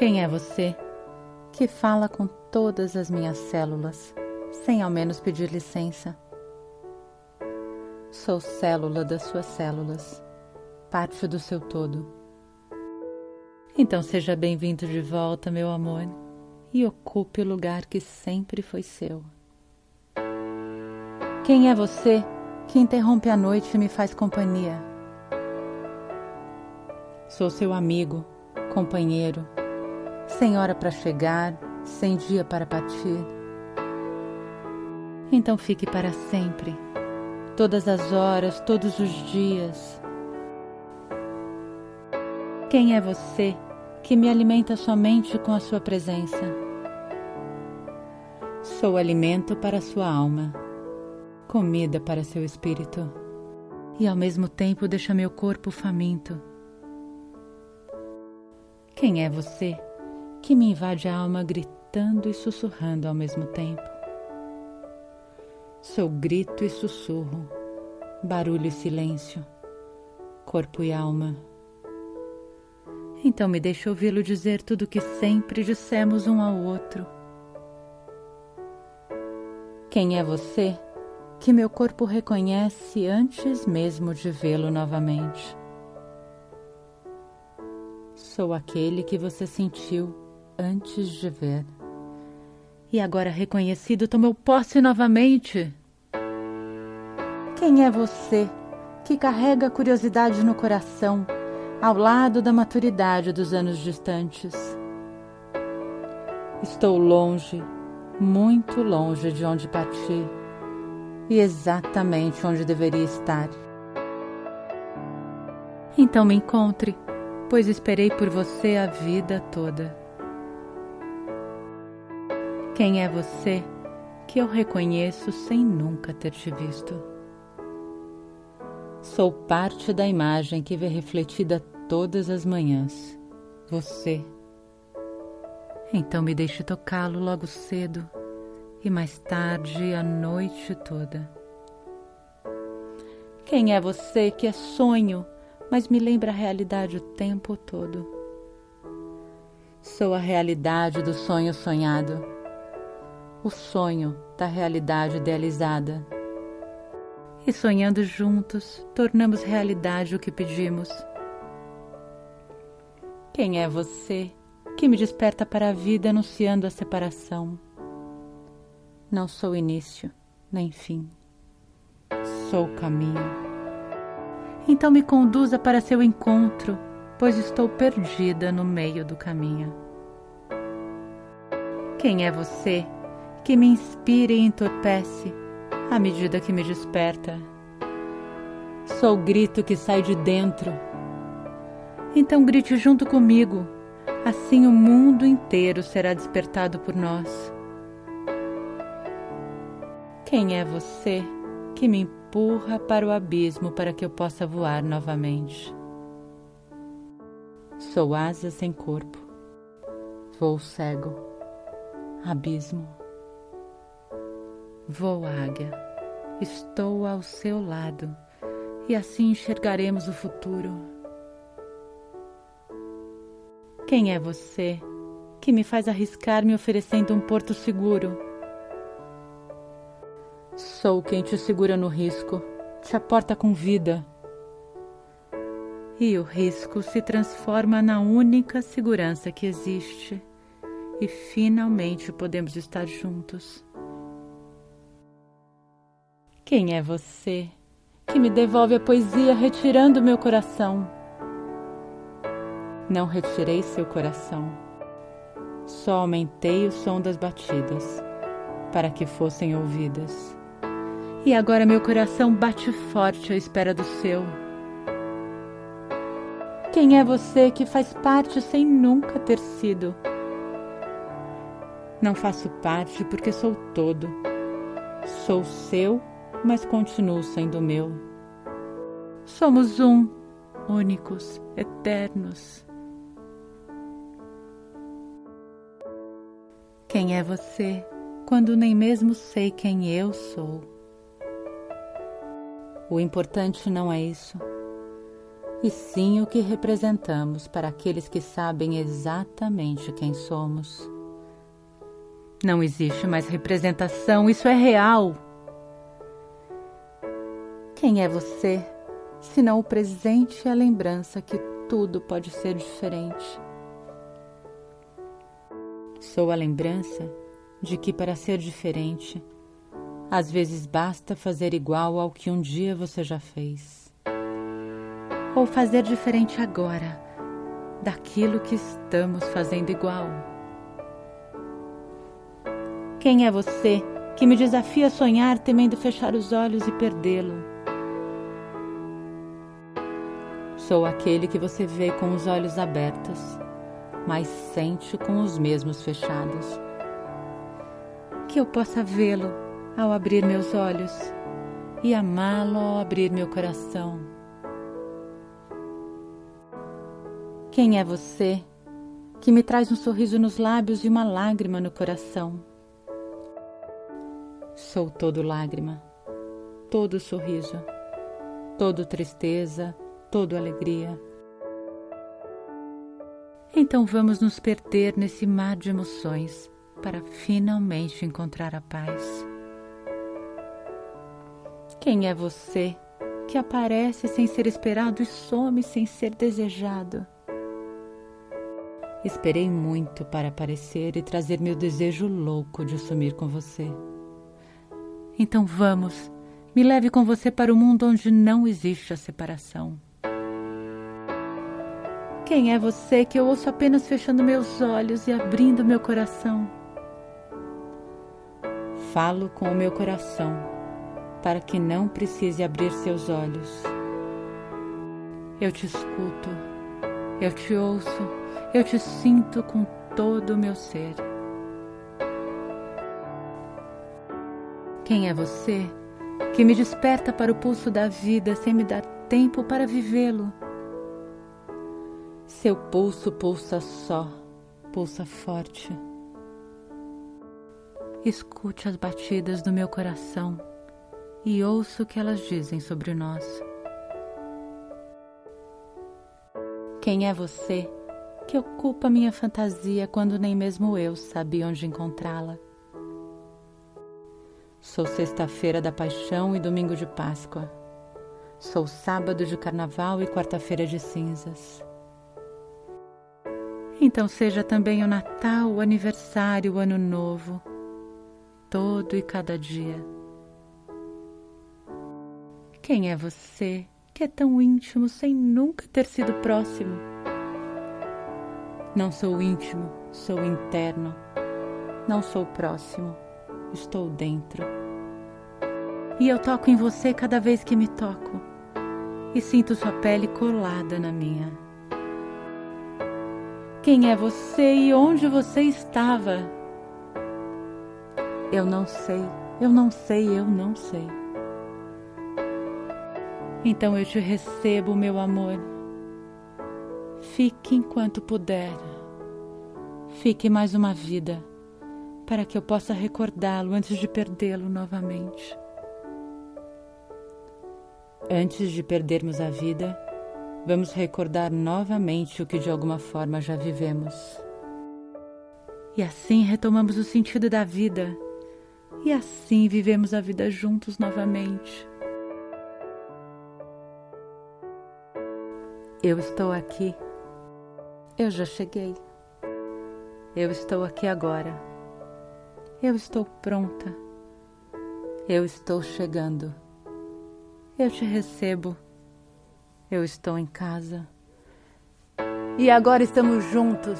Quem é você que fala com todas as minhas células, sem ao menos pedir licença? Sou célula das suas células, parte do seu todo. Então seja bem-vindo de volta, meu amor, e ocupe o lugar que sempre foi seu. Quem é você que interrompe a noite e me faz companhia? Sou seu amigo, companheiro, sem hora para chegar, sem dia para partir. Então fique para sempre, todas as horas, todos os dias. Quem é você que me alimenta somente com a sua presença? Sou alimento para sua alma comida para seu espírito, e ao mesmo tempo deixa meu corpo faminto. Quem é você que me invade a alma gritando e sussurrando ao mesmo tempo? Sou grito e sussurro, barulho e silêncio, corpo e alma. Então me deixe ouvi-lo dizer tudo o que sempre dissemos um ao outro. Quem é você? que meu corpo reconhece antes mesmo de vê-lo novamente. Sou aquele que você sentiu antes de ver. E agora reconhecido, tomou posse novamente. Quem é você que carrega a curiosidade no coração, ao lado da maturidade dos anos distantes? Estou longe, muito longe de onde parti e exatamente onde deveria estar. Então me encontre, pois esperei por você a vida toda. Quem é você que eu reconheço sem nunca ter te visto? Sou parte da imagem que vê refletida todas as manhãs. Você. Então me deixe tocá-lo logo cedo e mais tarde a noite toda. Quem é você que é sonho, mas me lembra a realidade o tempo todo? Sou a realidade do sonho sonhado, o sonho da realidade idealizada. E sonhando juntos, tornamos realidade o que pedimos. Quem é você que me desperta para a vida anunciando a separação? Não sou início nem fim, sou caminho. Então me conduza para seu encontro, pois estou perdida no meio do caminho. Quem é você que me inspira e entorpece à medida que me desperta? Sou o grito que sai de dentro. Então grite junto comigo, assim o mundo inteiro será despertado por nós. Quem é você que me empurra para o abismo para que eu possa voar novamente? Sou asa sem corpo, voo cego, abismo. Vou águia, estou ao seu lado e assim enxergaremos o futuro. Quem é você que me faz arriscar me oferecendo um porto seguro? Sou quem te segura no risco, te aporta com vida. E o risco se transforma na única segurança que existe, e finalmente podemos estar juntos. Quem é você que me devolve a poesia retirando meu coração? Não retirei seu coração, só aumentei o som das batidas para que fossem ouvidas. E agora meu coração bate forte à espera do seu. Quem é você que faz parte sem nunca ter sido? Não faço parte porque sou todo. Sou seu, mas continuo sendo meu. Somos um, únicos, eternos. Quem é você quando nem mesmo sei quem eu sou? O importante não é isso. e sim o que representamos para aqueles que sabem exatamente quem somos. Não existe mais representação, isso é real. Quem é você, senão o presente e a lembrança que tudo pode ser diferente? Sou a lembrança de que para ser diferente, às vezes basta fazer igual ao que um dia você já fez. Ou fazer diferente agora daquilo que estamos fazendo igual. Quem é você que me desafia a sonhar temendo fechar os olhos e perdê-lo? Sou aquele que você vê com os olhos abertos, mas sente com os mesmos fechados. Que eu possa vê-lo ao abrir meus olhos e amá-lo ao abrir meu coração. Quem é você que me traz um sorriso nos lábios e uma lágrima no coração? Sou todo lágrima, todo sorriso, todo tristeza, todo alegria. Então vamos nos perder nesse mar de emoções para finalmente encontrar a paz. Quem é você que aparece sem ser esperado e some sem ser desejado? Esperei muito para aparecer e trazer meu desejo louco de sumir com você. Então vamos, me leve com você para o mundo onde não existe a separação. Quem é você que eu ouço apenas fechando meus olhos e abrindo meu coração? Falo com o meu coração para que não precise abrir seus olhos. Eu te escuto, eu te ouço, eu te sinto com todo o meu ser. Quem é você que me desperta para o pulso da vida sem me dar tempo para vivê-lo? Seu pulso pulsa só, pulsa forte. Escute as batidas do meu coração e ouça o que elas dizem sobre nós. Quem é você que ocupa minha fantasia quando nem mesmo eu sabia onde encontrá-la? Sou sexta-feira da paixão e domingo de Páscoa. Sou sábado de carnaval e quarta-feira de cinzas. Então seja também o Natal, o aniversário, o Ano Novo, todo e cada dia. Quem é você que é tão íntimo sem nunca ter sido próximo? Não sou íntimo, sou interno. Não sou próximo estou dentro. E eu toco em você cada vez que me toco, e sinto sua pele colada na minha. Quem é você e onde você estava? Eu não sei, eu não sei, eu não sei. Então eu te recebo, meu amor. Fique enquanto puder. Fique mais uma vida para que eu possa recordá-lo antes de perdê-lo novamente. Antes de perdermos a vida, vamos recordar novamente o que de alguma forma já vivemos. E assim retomamos o sentido da vida, e assim vivemos a vida juntos novamente. Eu estou aqui. Eu já cheguei. Eu estou aqui agora. Eu estou pronta. Eu estou chegando. Eu te recebo. Eu estou em casa. E agora estamos juntos